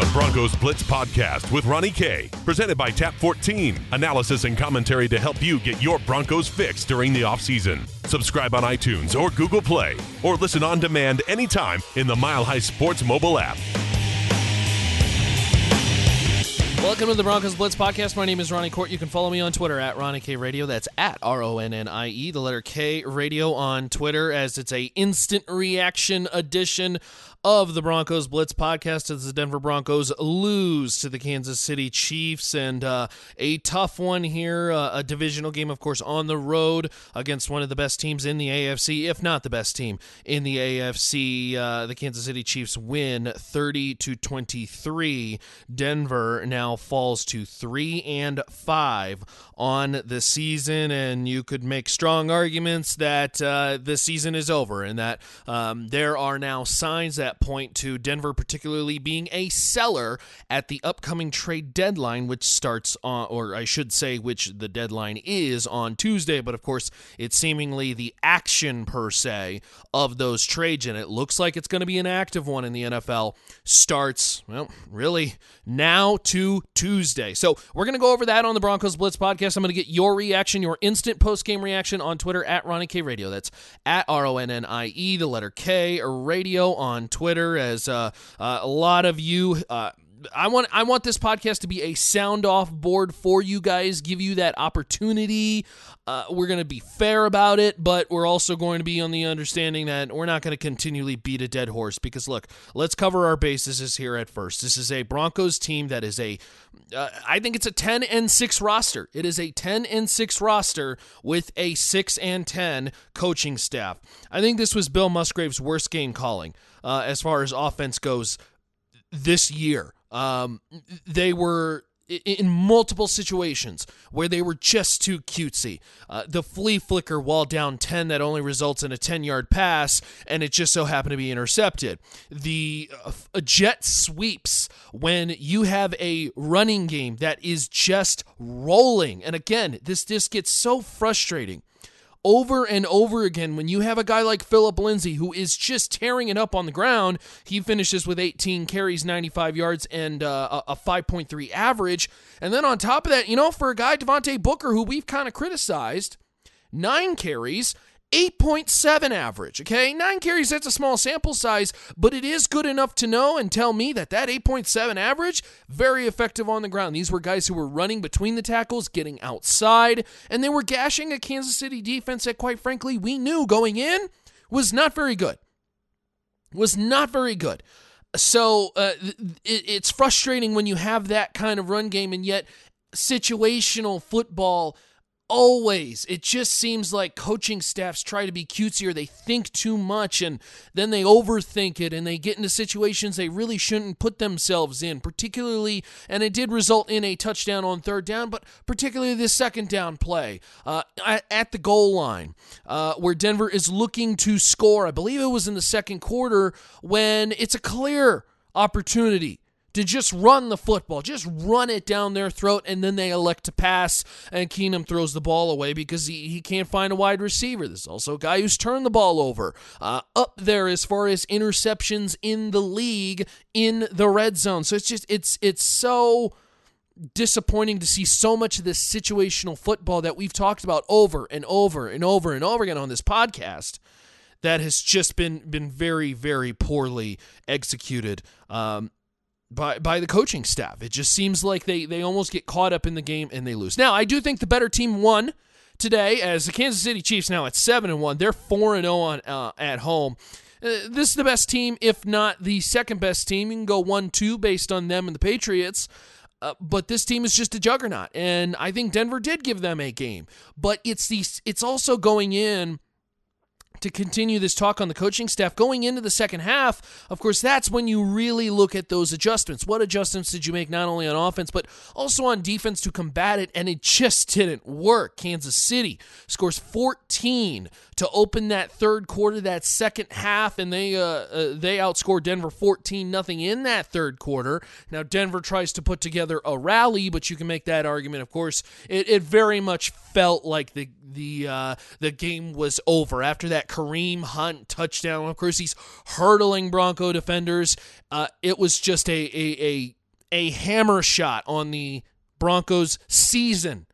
the Broncos Blitz podcast with Ronnie K, presented by Tap 14. Analysis and commentary to help you get your Broncos fixed during the offseason. Subscribe on iTunes or Google Play, or listen on demand anytime in the Mile High Sports mobile app. Welcome to the Broncos Blitz podcast. My name is Ronnie Kohrt. You can follow me on Twitter at Ronnie K Radio. That's at R O N N I E, the letter K Radio on Twitter, as it's a instant reaction edition of the Broncos Blitz podcast as the Denver Broncos lose to the Kansas City Chiefs. And uh, a tough one here, uh, a divisional game, of course, on the road against one of the best teams in the AFC, if not the best team in the AFC. Uh, the Kansas City Chiefs win 30 to 23. Denver now falls to 3 and 5 on the season. And you could make strong arguments that uh, the season is over and that um, there are now signs that point to Denver, particularly being a seller at the upcoming trade deadline, which starts on, or I should say, which the deadline is on Tuesday. But of course, it's seemingly the action per se of those trades, and it looks like it's going to be an active one in the NFL. Starts, well, really now to Tuesday. So we're going to go over that on the Broncos Blitz podcast. I'm going to get your reaction, your instant post game reaction on Twitter at Ronnie K Radio. That's at R O N N I E, the letter K, radio on Twitter. Twitter, as uh, uh, a lot of you. I want I want this podcast to be a sound off board for you guys, give you that opportunity. Uh, we're going to be fair about it, but we're also going to be on the understanding that we're not going to continually beat a dead horse. Because look, let's cover our bases here at first. This is a Broncos team that is a, uh, I think it's a ten and six roster. It is a ten and six roster with a six and ten coaching staff. I think this was Bill Musgrave's worst game calling uh, as far as offense goes this year. Um, they were in multiple situations where they were just too cutesy. Uh, the flea flicker while down 10 that only results in a 10 yard pass, and it just so happened to be intercepted. The uh, jet sweeps when you have a running game that is just rolling. And again, this just gets so frustrating over and over again when you have a guy like Philip Lindsay who is just tearing it up on the ground. He finishes with 18 carries, 95 yards, and uh, a 5.3 average. And then on top of that, you know, for a guy, Devontae Booker, who we've kind of criticized, nine carries 8.7 average. Okay, nine carries, that's a small sample size, but it is good enough to know and tell me that that 8.7 average, very effective on the ground. These were guys who were running between the tackles, getting outside, and they were gashing a Kansas City defense that, quite frankly, we knew going in was not very good. Was not very good. So uh, it, it's frustrating when you have that kind of run game, and yet situational football always it just seems like coaching staffs try to be cutesy or they think too much and then they overthink it and they get into situations they really shouldn't put themselves in particularly and it did result in a touchdown on third down but particularly this second down play uh, at the goal line uh, where denver is looking to score. I believe it was in the second quarter when it's a clear opportunity to just run the football, just run it down their throat, and then they elect to pass, and Keenum throws the ball away because he, he can't find a wide receiver. There's also a guy who's turned the ball over. Uh, up there as far as interceptions in the league in the red zone. So it's just it's it's so disappointing to see so much of this situational football that we've talked about over and over and over and over again on this podcast that has just been been very very poorly executed. Um, by by the coaching staff. It just seems like they they almost get caught up in the game and they lose. Now, I do think the better team won today as the Kansas City Chiefs now at 7 and 1. They're 4 and 0 on uh, at home. Uh, this is the best team if not the second best team. You can go 1-2 based on them and the Patriots. Uh, but this team is just a juggernaut and I think Denver did give them a game. But it's the it's also going in to continue this talk on the coaching staff going into the second half, of course, that's when you really look at those adjustments. What adjustments did you make not only on offense, but also on defense to combat it? And it just didn't work. Kansas City scores 14 to open that third quarter, that second half, and they uh, uh, they outscore Denver 14 nothing in that third quarter. Now Denver tries to put together a rally, but you can make that argument. Of course, it, it very much felt like the the uh, the game was over after that Kareem Hunt touchdown. Of course, he's hurdling Bronco defenders. Uh, it was just a, a a a hammer shot on the Broncos season.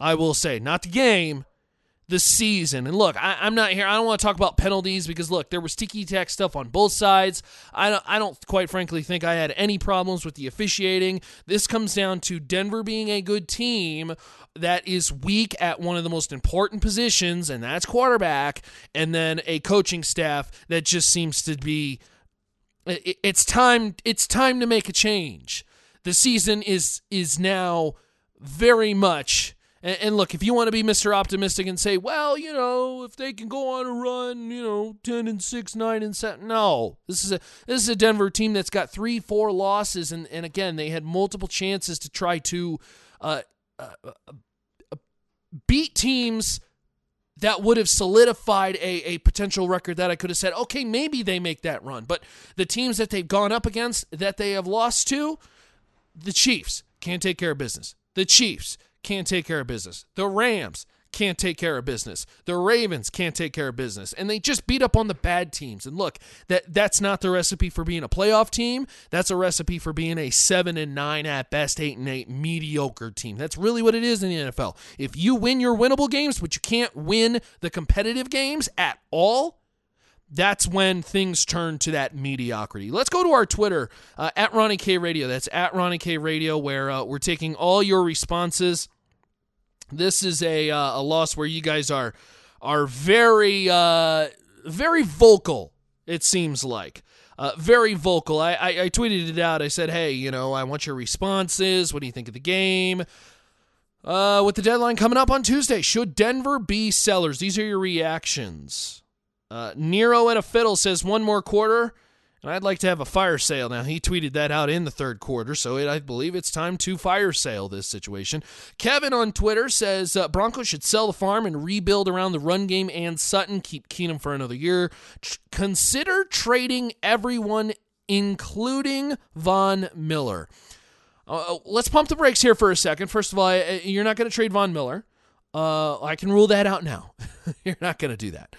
I will say, not the game, the season. And look, I, am not here. I don't want to talk about penalties because look, there was sticky tack stuff on both sides. I don't. I don't quite frankly think I had any problems with the officiating. This comes down to Denver being a good team that is weak at one of the most important positions, and that's quarterback, and then a coaching staff that just seems to be. It's time. It's time to make a change. The season is is now very much and, and look, if you want to be Mr. Optimistic and say, well, you know, if they can go on a run, you know, 10 and 6, 9 and 7. No. This is a this is a Denver team that's got 3 4 losses and and again, they had multiple chances to try to uh, uh, uh, beat teams that would have solidified a, a potential record that I could have said, okay, maybe they make that run. But the teams that they've gone up against that they have lost to, the Chiefs can't take care of business. The Chiefs can't take care of business. The Rams can't take care of business. The Ravens can't take care of business. And they just beat up on the bad teams. And look, that that's not the recipe for being a playoff team. That's a recipe for being a 7 and 9 at best 8 and 8 mediocre team. That's really what it is in the NFL. If you win your winnable games, but you can't win the competitive games at all, that's when things turn to that mediocrity. Let's go to our Twitter uh, at Ronnie K Radio. That's at Ronnie K Radio, where uh, we're taking all your responses. This is a uh, a loss where you guys are are very uh, very vocal. It seems like. Uh, very vocal. I, I, I tweeted it out. I said, "Hey, you know, I want your responses. What do you think of the game?" Uh, with the deadline coming up on Tuesday, should Denver be sellers? These are your reactions. Uh, Nero and a fiddle says one more quarter, and I'd like to have a fire sale. Now he tweeted that out in the third quarter, so it, I believe it's time to fire sale this situation. Kevin on Twitter says uh, Broncos should sell the farm and rebuild around the run game and Sutton. Keep Keenum for another year. Consider trading everyone, including Von Miller. Uh, uh let's pump the brakes here for a second. First of all, you're not going to trade Von Miller. Uh, I can rule that out now. you're not going to do that.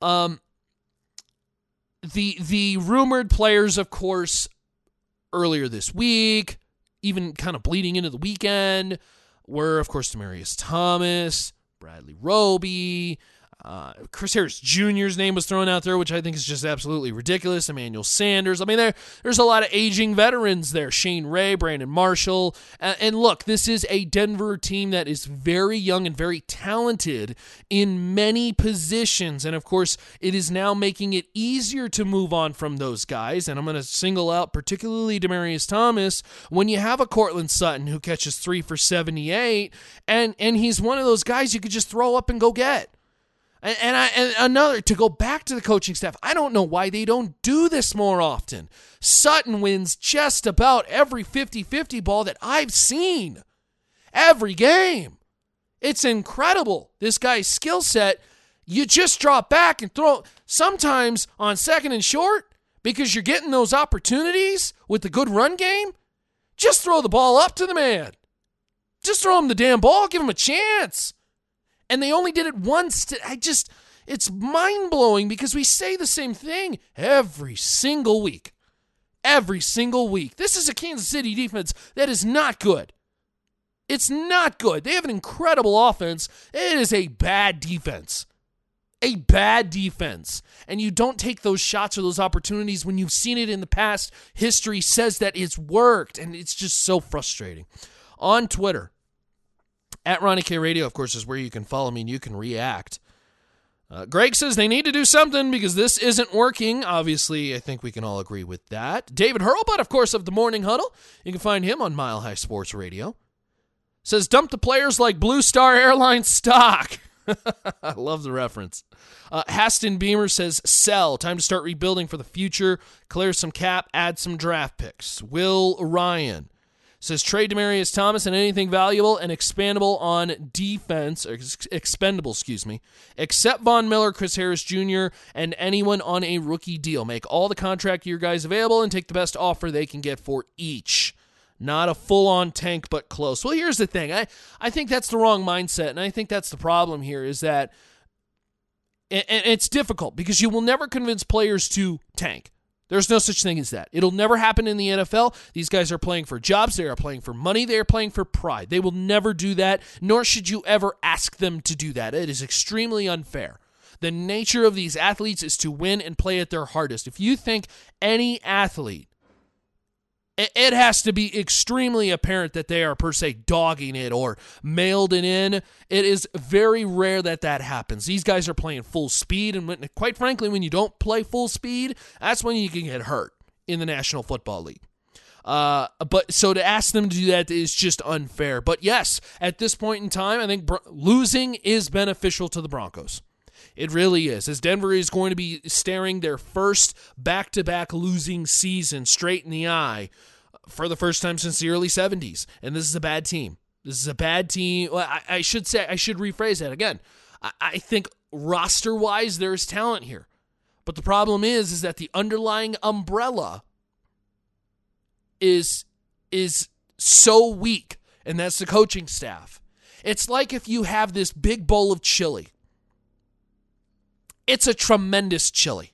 Um, the the rumored players, of course, earlier this week, even kind of bleeding into the weekend, were of course Demaryius Thomas, Bradley Roby, uh, Chris Harris Jr.'s name was thrown out there, which I think is just absolutely ridiculous. Emmanuel Sanders. I mean, there there's a lot of aging veterans there. Shane Ray, Brandon Marshall. Uh, and look, this is a Denver team that is very young and very talented in many positions. And of course, it is now making it easier to move on from those guys. And I'm going to single out particularly Demaryius Thomas when you have a Courtland Sutton who catches three for 78, and and he's one of those guys you could just throw up and go get. And, I, and another, to go back to the coaching staff, I don't know why they don't do this more often. Sutton wins just about every 50 50 ball that I've seen. Every game. It's incredible. This guy's skill set. You just drop back and throw, sometimes on second and short, because you're getting those opportunities with the good run game. Just throw the ball up to the man. Just throw him the damn ball. Give him a chance and they only did it once. To, I just, it's mind blowing because we say the same thing every single week. Every single week. This is a Kansas City defense that is not good. It's not good. They have an incredible offense. It is a bad defense. A bad defense. And you don't take those shots or those opportunities when you've seen it in the past. History says that it's worked, and it's just so frustrating. On Twitter, at Ronnie K Radio, of course, is where you can follow me and you can react. Uh, Greg says they need to do something because this isn't working. Obviously, I think we can all agree with that. David Hurlbut, of course, of the Morning Huddle. You can find him on Mile High Sports Radio. Says dump the players like Blue Star Airlines stock. I love the reference. Uh, Haston Beamer says sell. Time to start rebuilding for the future. Clear some cap. Add some draft picks. Will Ryan says trade Demaryius Thomas and anything valuable and expandable on defense, or expendable, excuse me, except Von Miller, Chris Harris Jr., and anyone on a rookie deal. Make all the contract year guys available and take the best offer they can get for each. Not a full on tank, but close. Well, here's the thing. I, I think that's the wrong mindset, and I think that's the problem here is that And it's difficult because you will never convince players to tank. There's no such thing as that. It'll never happen in the NFL. These guys are playing for jobs. They are playing for money. They are playing for pride. They will never do that, nor should you ever ask them to do that. It is extremely unfair. The nature of these athletes is to win and play at their hardest. If you think any athlete it has to be extremely apparent that they are per se dogging it or mailed it in. It is very rare that that happens. These guys are playing full speed, and when, quite frankly, when you don't play full speed, that's when you can get hurt in the National Football League. Uh, but so to ask them to do that is just unfair. But yes, at this point in time, I think losing is beneficial to the Broncos. It really is. As Denver is going to be staring their first back to back losing season straight in the eye for the first time since the early 70s. And this is a bad team. This is a bad team. Well, I, I should say, I should rephrase that again. I, I think roster wise, there's talent here. But the problem is, is that the underlying umbrella is is so weak, and that's the coaching staff. It's like if you have this big bowl of chili it's a tremendous chili.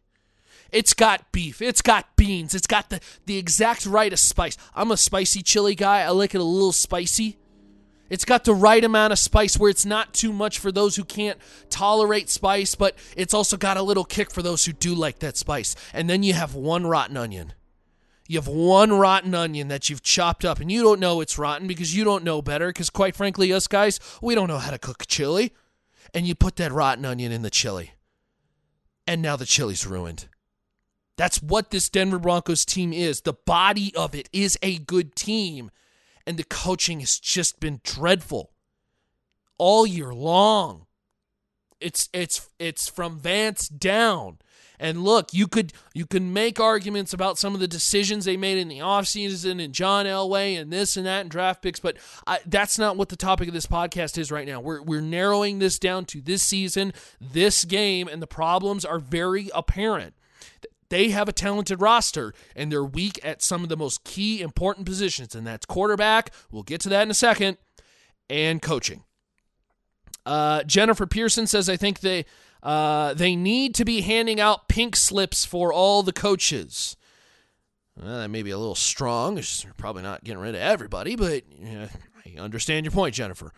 It's got beef. It's got beans. It's got the, the exact right of spice. I'm a spicy chili guy. I like it a little spicy. It's got the right amount of spice where it's not too much for those who can't tolerate spice, but it's also got a little kick for those who do like that spice. And then you have one rotten onion. You have one rotten onion that you've chopped up, and you don't know it's rotten because you don't know better. Because, quite frankly, us guys, we don't know how to cook chili. And you put that rotten onion in the chili and now the chili's ruined. That's what this Denver Broncos team is. The body of it is a good team, and the coaching has just been dreadful all year long. It's it's it's from Vance down. And look, you could you can make arguments about some of the decisions they made in the offseason and John Elway and this and that and draft picks, but I, that's not what the topic of this podcast is right now. We're we're narrowing this down to this season, this game, and the problems are very apparent. They have a talented roster and they're weak at some of the most key important positions, and that's quarterback. We'll get to that in a second, and coaching. Uh, Jennifer Pearson says, I think they uh, they need to be handing out pink slips for all the coaches. Well, that may be a little strong. It's probably not getting rid of everybody, but yeah, I understand your point, Jennifer.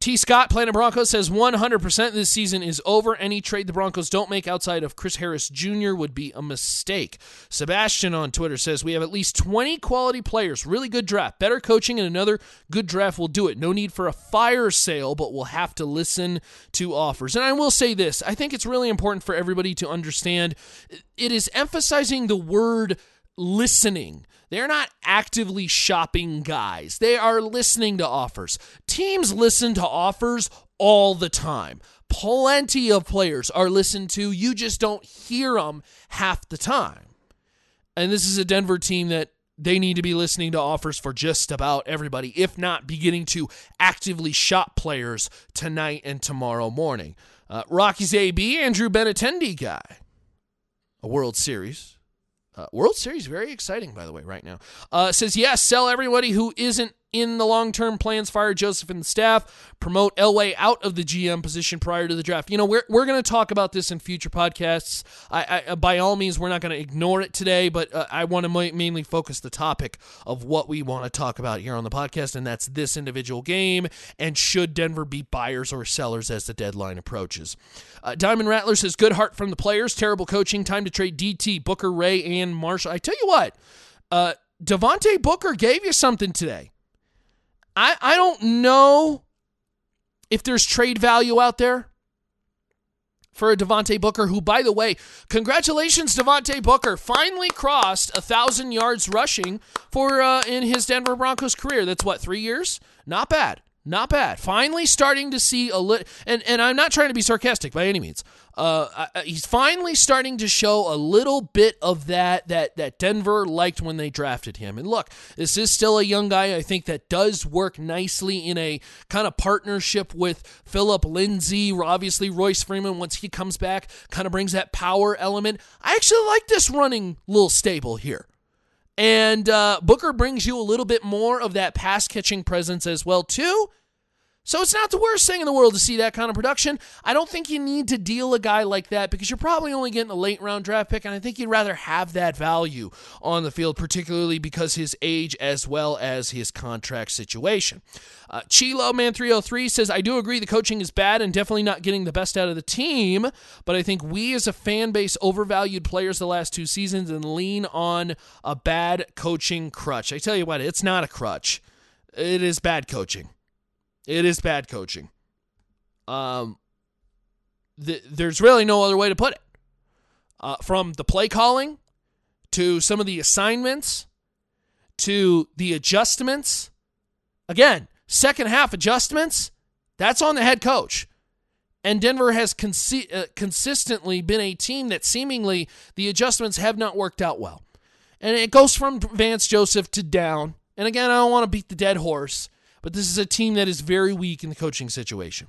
T. Scott, Planet Broncos, says 100% this season is over. Any trade the Broncos don't make outside of Chris Harris Jr. would be a mistake. Sebastian on Twitter says we have at least 20 quality players. Really good draft. Better coaching and another good draft will do it. No need for a fire sale, but we'll have to listen to offers. And I will say this I think it's really important for everybody to understand it is emphasizing the word listening. They're not actively shopping guys. They are listening to offers. Teams listen to offers all the time. Plenty of players are listened to. You just don't hear them half the time. And this is a Denver team that they need to be listening to offers for just about everybody, if not beginning to actively shop players tonight and tomorrow morning. Uh, Rockies AB, Andrew Benintendi guy. A World Series, uh, World Series, very exciting, by the way, right now. Uh, says, yes, sell everybody who isn't in the long term plans, fire Joseph and the staff, promote Elway out of the GM position prior to the draft. You know, we're, we're going to talk about this in future podcasts. I, I by all means, we're not going to ignore it today, but uh, I want to ma- mainly focus the topic of what we want to talk about here on the podcast, and that's this individual game and should Denver be buyers or sellers as the deadline approaches. Uh, Diamond Rattler says, good heart from the players, terrible coaching, time to trade DT, Booker, Ray, and Marshall. I tell you what, uh, Devontae Booker gave you something today. I, I don't know if there's trade value out there for a Devontae Booker, who, by the way, congratulations, Devontae Booker, finally crossed a thousand yards rushing for uh, in his Denver Broncos career. That's what three years? Not bad. Not bad. Finally starting to see a little, and, and I'm not trying to be sarcastic by any means. Uh, he's finally starting to show a little bit of that that that Denver liked when they drafted him. And look, this is still a young guy. I think that does work nicely in a kind of partnership with Philip Lindsay. Obviously, Royce Freeman once he comes back kind of brings that power element. I actually like this running little stable here. And uh, Booker brings you a little bit more of that pass catching presence as well too. So it's not the worst thing in the world to see that kind of production. I don't think you need to deal a guy like that because you're probably only getting a late round draft pick, and I think you'd rather have that value on the field, particularly because his age as well as his contract situation. Uh, Chilo Man 303 says, I do agree the coaching is bad and definitely not getting the best out of the team, but I think we as a fan base overvalued players the last two seasons and lean on a bad coaching crutch. I tell you what, it's not a crutch. It is bad coaching. It is bad coaching. Um, th- there's really no other way to put it. Uh, from the play calling to some of the assignments to the adjustments. Again, second half adjustments, that's on the head coach. And Denver has consi- uh, consistently been a team that seemingly the adjustments have not worked out well. And it goes from Vance Joseph to down. And again, I don't want to beat the dead horse but this is a team that is very weak in the coaching situation.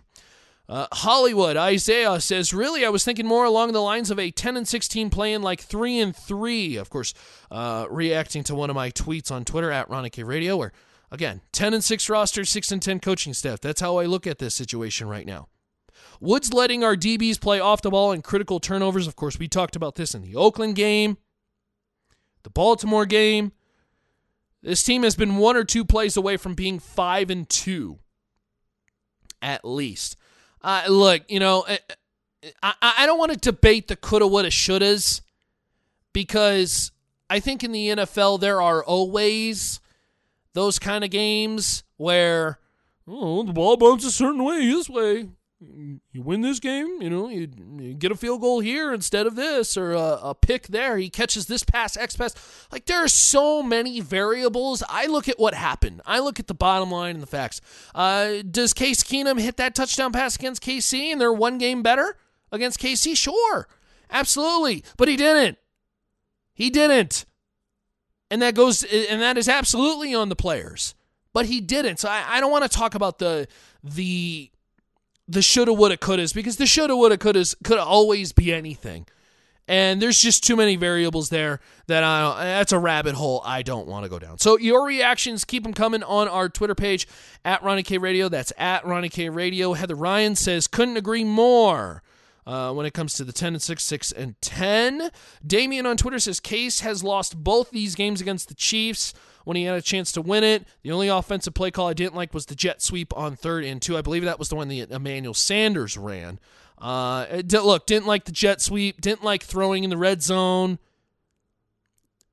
Uh, Hollywood Isaiah says, "Really, I was thinking more along the lines of a 10 and 16 playing like three and three." Of course, uh, reacting to one of my tweets on Twitter at Ronnie K Radio, where again 10 and six roster, six and 10 coaching staff. That's how I look at this situation right now. Woods letting our DBs play off the ball and critical turnovers. Of course, we talked about this in the Oakland game, the Baltimore game. This team has been one or two plays away from being five and two, at least. Uh, look, you know, eh, eh, I, I don't want to debate the coulda, woulda, shouldas because I think in the NFL there are always those kind of games where oh the ball bounces a certain way this way you win this game, you know, you, you, get a field goal here instead of this, or a, a, pick there. He catches this pass, X pass. Like there are so many variables. I look at what happened. I look at the bottom line and the facts. Uh, does Case Keenum hit that touchdown pass against KC and they're one game better against KC? Sure, absolutely, but he didn't. He didn't, and that goes, and that is absolutely on the players. But he didn't. So I, I don't want to talk about the the the shoulda, woulda, couldas because the shoulda, woulda, couldas could always be anything. And there's just too many variables there that I that's a rabbit hole I don't want to go down. So your reactions, keep them coming on our Twitter page at Ronnie K Radio. That's at Ronnie K Radio. Heather Ryan says couldn't agree more. Uh, when it comes to the 10 and 6, 6 and 10. Damien on Twitter says Case has lost both these games against the Chiefs when he had a chance to win it. The only offensive play call I didn't like was the jet sweep on third and two. I believe that was the one that Emmanuel Sanders ran. Uh, look, didn't like the jet sweep, didn't like throwing in the red zone.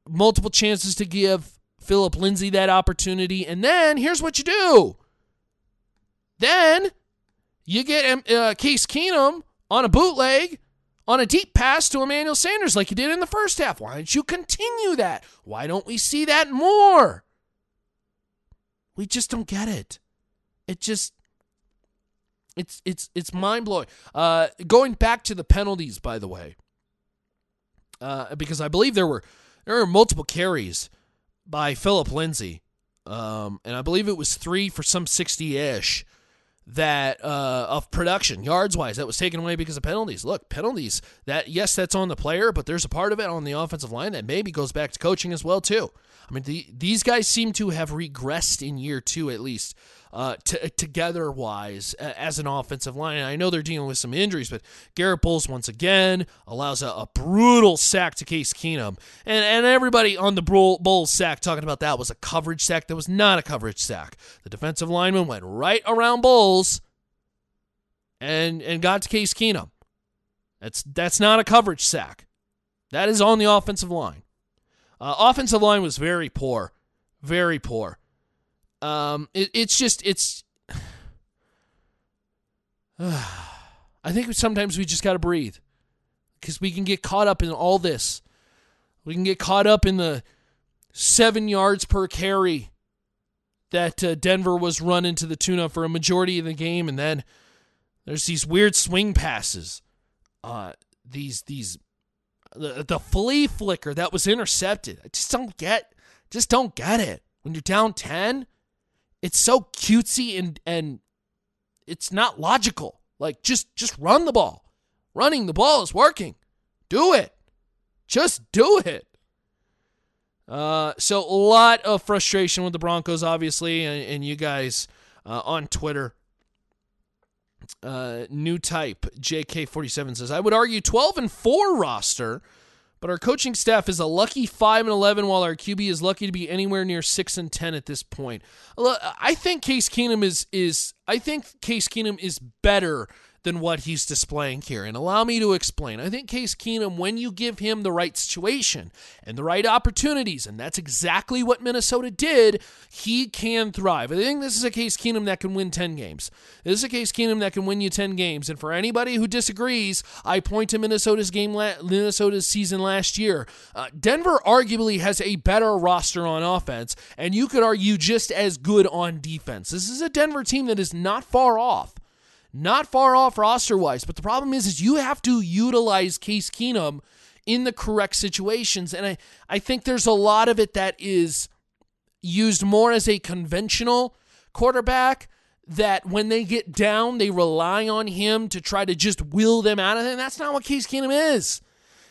Multiple chances to give Philip Lindsay that opportunity. And then here's what you do. Then you get uh, Case Keenum on a bootleg on a deep pass to Emmanuel Sanders like you did in the first half. Why don't you continue that? Why don't we see that more? We just don't get it. It just it's it's it's mind blowing. Uh, going back to the penalties, by the way, uh, because I believe there were there were multiple carries by Philip Lindsay, um, and I believe it was three for some sixty ish that uh, of production yards wise that was taken away because of penalties. Look, penalties that yes, that's on the player, but there's a part of it on the offensive line that maybe goes back to coaching as well too. I mean, the, these guys seem to have regressed in year two at least uh, t- together wise as an offensive line. And I know they're dealing with some injuries, but Garrett Bolles once again allows a, a brutal sack to Case Keenum, and and everybody on the Bolles sack talking about that was a coverage sack. That was not a coverage sack. The defensive lineman went right around Bolles and and got to Case Keenum. That's that's not a coverage sack. That is on the offensive line. Uh, offensive line was very poor, very poor. Um, it, it's just it's. I think sometimes we just got to breathe because we can get caught up in all this. We can get caught up in the seven yards per carry that uh, Denver was running to the tuna for a majority of the game, and then there's these weird swing passes, uh, these these the the flea flicker that was intercepted. I just don't get, just don't get it. When you're down ten, it's so cutesy and and it's not logical. Like just just run the ball. Running the ball is working. Do it. Just do it. Uh, so a lot of frustration with the Broncos, obviously, and, and you guys uh, on Twitter Uh, new type JK47 says I would argue 12 and 4 roster, but our coaching staff is a lucky 5 and 11 while our QB is lucky to be anywhere near 6 and 10 at this point. I think Case Keenum is is I think Case Keenum is better than what he's displaying here. And allow me to explain. I think Case Keenum, when you give him the right situation and the right opportunities, and that's exactly what Minnesota did, he can thrive. I think this is a Case Keenum that can win 10 games. This is a Case Keenum that can win you 10 games. And for anybody who disagrees, I point to Minnesota's game, Minnesota's season last year. Uh, Denver arguably has a better roster on offense, and you could argue just as good on defense. This is a Denver team that is not far off not far off roster wise. But the problem is, is you have to utilize Case Keenum in the correct situations. And I, I think there's a lot of it that is used more as a conventional quarterback that when they get down, they rely on him to try to just will them out of it. And that's not what Case Keenum is.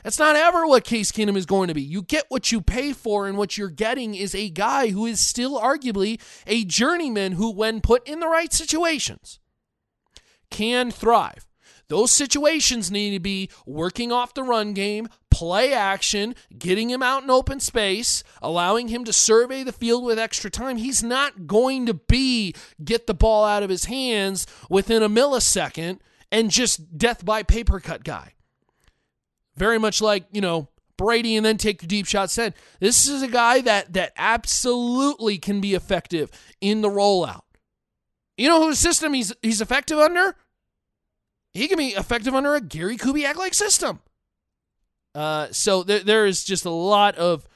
That's not ever what Case Keenum is going to be. You get what you pay for, and what you're getting is a guy who is still arguably a journeyman who, when put in the right situations, can thrive. Those situations need to be working off the run game, play action, getting him out in open space, allowing him to survey the field with extra time. He's not going to be get the ball out of his hands within a millisecond and just death by paper cut guy. Very much like, you know, Brady and then take the deep shot said. This is a guy that that absolutely can be effective in the rollout. You know whose system he's he's effective under? He can be effective under a Gary Kubiak like system. Uh, so there, there is just a lot of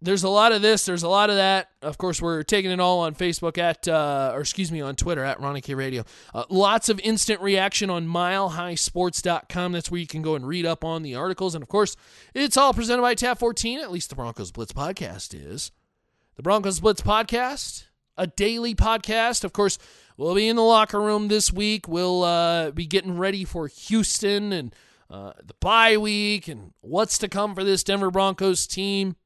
there's a lot of this, there's a lot of that. Of course, we're taking it all on Facebook at, uh, or excuse me, on Twitter at Ronnie K Radio. Uh, lots of instant reaction on milehighsports.com. That's where you can go and read up on the articles. And of course, it's all presented by Tap 14. At least the Broncos Blitz podcast is. The Broncos Blitz podcast a daily podcast. Of course, we'll be in the locker room this week. We'll uh, be getting ready for Houston and uh, the bye week and what's to come for this Denver Broncos team.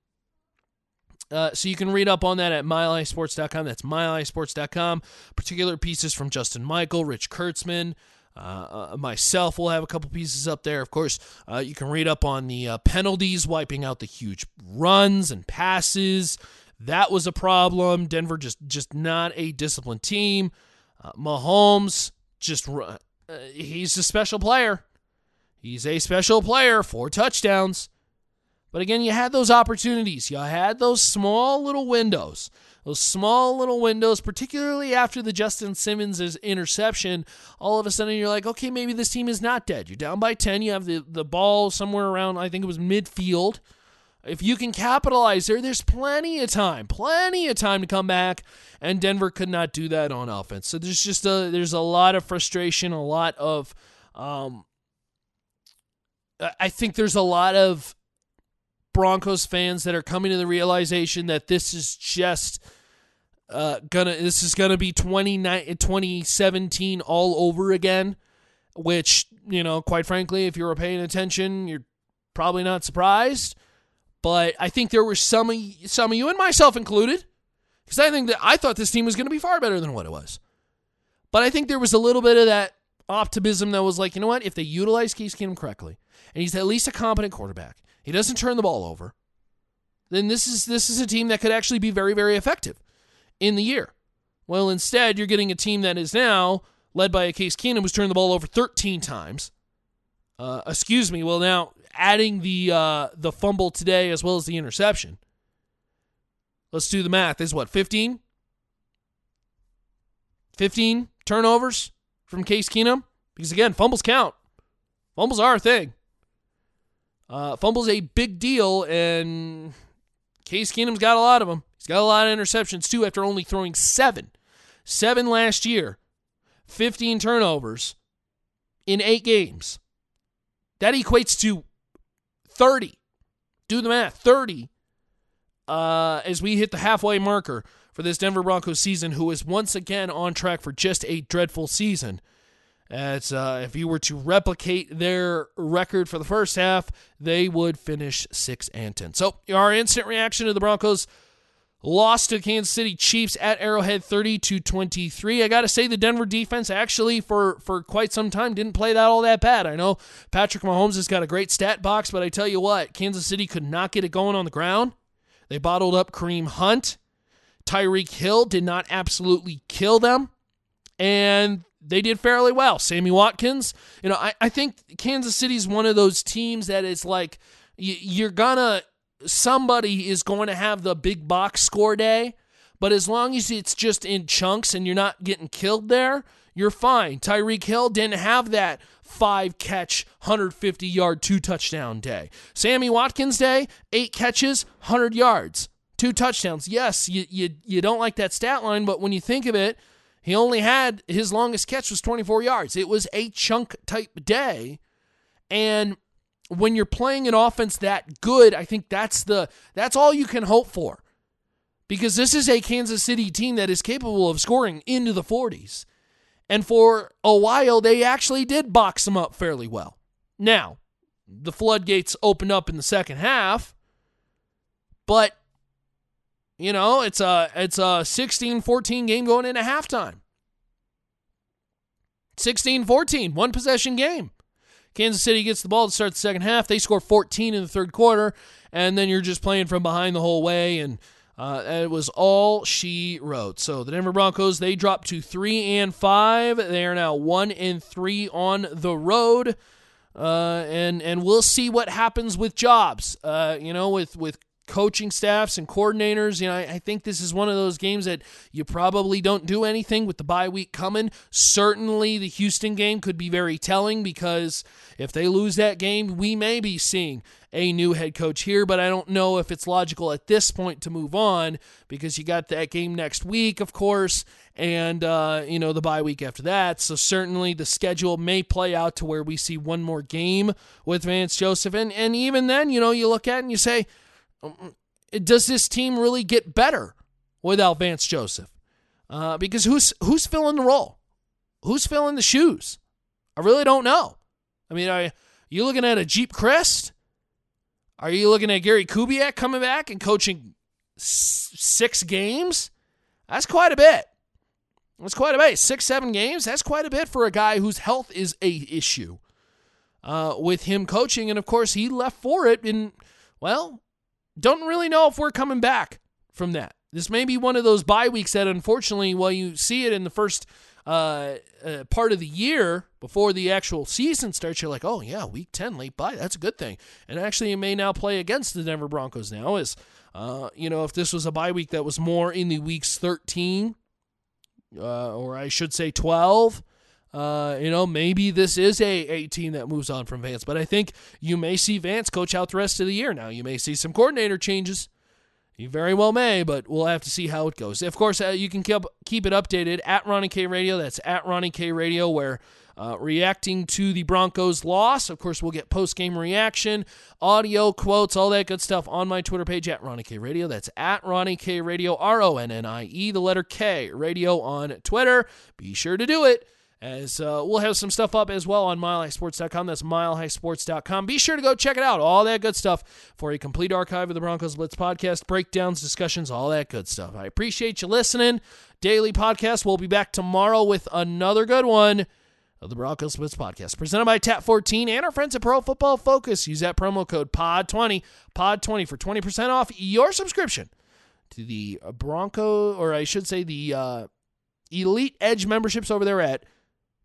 Uh, so you can read up on that at milehighsports.com. That's milehighsports.com. Particular pieces from Justin Michael, Rich Kurtzman, uh, uh, myself will have a couple pieces up there. Of course, uh, you can read up on the uh, penalties, wiping out the huge runs and passes. That was a problem. Denver just just not a disciplined team. Uh, Mahomes just uh, he's a special player. He's a special player. Four touchdowns. But again, you had those opportunities. You had those small little windows. Those small little windows, particularly after the Justin Simmons' interception, all of a sudden you're like, okay, maybe this team is not dead. You're down by 10. You have the, the ball somewhere around, I think it was midfield. If you can capitalize there, there's plenty of time, plenty of time to come back, and Denver could not do that on offense. So there's just a there's a lot of frustration, a lot of um, I think there's a lot of Broncos fans that are coming to the realization that this is just uh, gonna this is gonna be 2017 all over again. Which you know, quite frankly, if you were paying attention, you're probably not surprised. But I think there were some of, some of you, and myself included, because I think that I thought this team was going to be far better than what it was. But I think there was a little bit of that optimism that was like, you know what? If they utilize Case Keenum correctly, and he's at least a competent quarterback, he doesn't turn the ball over, then this is this is a team that could actually be very very effective in the year. Well, instead, you're getting a team that is now led by a Case Keenum who's turned the ball over 13 times. Uh, excuse me. Well, now adding the uh, the fumble today as well as the interception. Let's do the math. Is what 15? 15 turnovers from Case Keenum because again, fumbles count. Fumbles are a thing. Uh, fumbles a big deal, and Case Keenum's got a lot of them. He's got a lot of interceptions too after only throwing seven, seven last year, 15 turnovers in eight games. That equates to 30. Do the math 30 uh, as we hit the halfway marker for this Denver Broncos season, who is once again on track for just a dreadful season. As uh, if you were to replicate their record for the first half, they would finish six and ten. So our instant reaction to the Broncos lost to Kansas City Chiefs at Arrowhead 30 to 23. I got to say the Denver defense actually for for quite some time didn't play that all that bad. I know Patrick Mahomes has got a great stat box, but I tell you what, Kansas City could not get it going on the ground. They bottled up Kareem Hunt. Tyreek Hill did not absolutely kill them. And they did fairly well. Sammy Watkins, you know, I, I think Kansas City's one of those teams that is like you, you're gonna somebody is going to have the big box score day, but as long as it's just in chunks and you're not getting killed there, you're fine. Tyreek Hill didn't have that five catch, 150 yard, two touchdown day. Sammy Watkins day, eight catches, 100 yards, two touchdowns. Yes, you, you, you don't like that stat line, but when you think of it, he only had his longest catch was 24 yards. It was a chunk type day. And when you're playing an offense that good, I think that's the that's all you can hope for. Because this is a Kansas City team that is capable of scoring into the 40s. And for a while they actually did box them up fairly well. Now, the floodgates opened up in the second half, but you know, it's a it's a 16-14 game going into halftime. 16-14, one possession game. Kansas City gets the ball to start the second half. They score 14 in the third quarter, and then you're just playing from behind the whole way, and uh, it was all she wrote. So the Denver Broncos they dropped to three and five. They are now one and three on the road, uh, and and we'll see what happens with jobs. Uh, you know, with with coaching staffs and coordinators. You know, I, I, think this is one of those games that you probably don't do anything with the bye week coming. Certainly, the Houston game could be very telling because if they lose that game, we may be seeing a new head coach here, but I don't know if it's logical at this point to move on because you got that game next week, of course, and uh, you know the bye week after that. So certainly the schedule may play out to where we see one more game with Vance Joseph, and and even then, you know, you look at it and you say does this team really get better without Vance Joseph? Uh, because who's who's filling the role? Who's filling the shoes? I really don't know. I mean, are you looking at a Jeep Christ? Are you looking at Gary Kubiak coming back and coaching s- six games? That's quite a bit. That's quite a bit. Six, seven games. That's quite a bit for a guy whose health is a issue. Uh, with him coaching, and of course he left for it. And well, don't really know if we're coming back from that. This may be one of those bye weeks that, unfortunately, while you see it in the first uh, uh, part of the year before the actual season starts, you're like, oh, yeah, week 10, late bye. That's a good thing. And actually, you may now play against the Denver Broncos now. Is uh, you know, if this was a bye week that was more in the weeks 13, uh, or I should say 12, uh, you know, maybe this is a, a team that moves on from Vance, but I think you may see Vance coach out the rest of the year. Now, you may see some coordinator changes. You very well may, but we'll have to see how it goes. Of course, uh, you can keep, keep it updated at Ronnie K Radio. That's at Ronnie K Radio, where uh, reacting to the Broncos' loss. Of course, we'll get post game reaction, audio, quotes, all that good stuff on my Twitter page at Ronnie K Radio. That's at Ronnie K Radio, R O N N I E, the letter K, radio on Twitter. Be sure to do it as uh, we'll have some stuff up as well on milehighsports.com. That's milehighsports.com. Be sure to go check it out. All that good stuff for a complete archive of the Broncos Blitz podcast, breakdowns, discussions, all that good stuff. I appreciate you listening. Daily podcast. We'll be back tomorrow with another good one of the Broncos Blitz podcast, presented by Tap 14 and our friends at Pro Football Focus. Use that promo code POD20, POD20 for 20% off your subscription to the Bronco, or I should say the uh, Elite Edge memberships over there at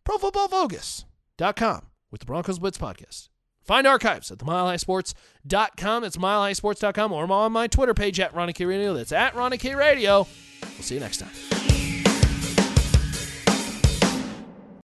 ProFootballFocus.com with the Broncos Blitz podcast. Find archives at the milehighsports.com. That's milehighsports.com or on my Twitter page at Ronnie K Radio. That's at Ronnie K Radio. We'll see you next time.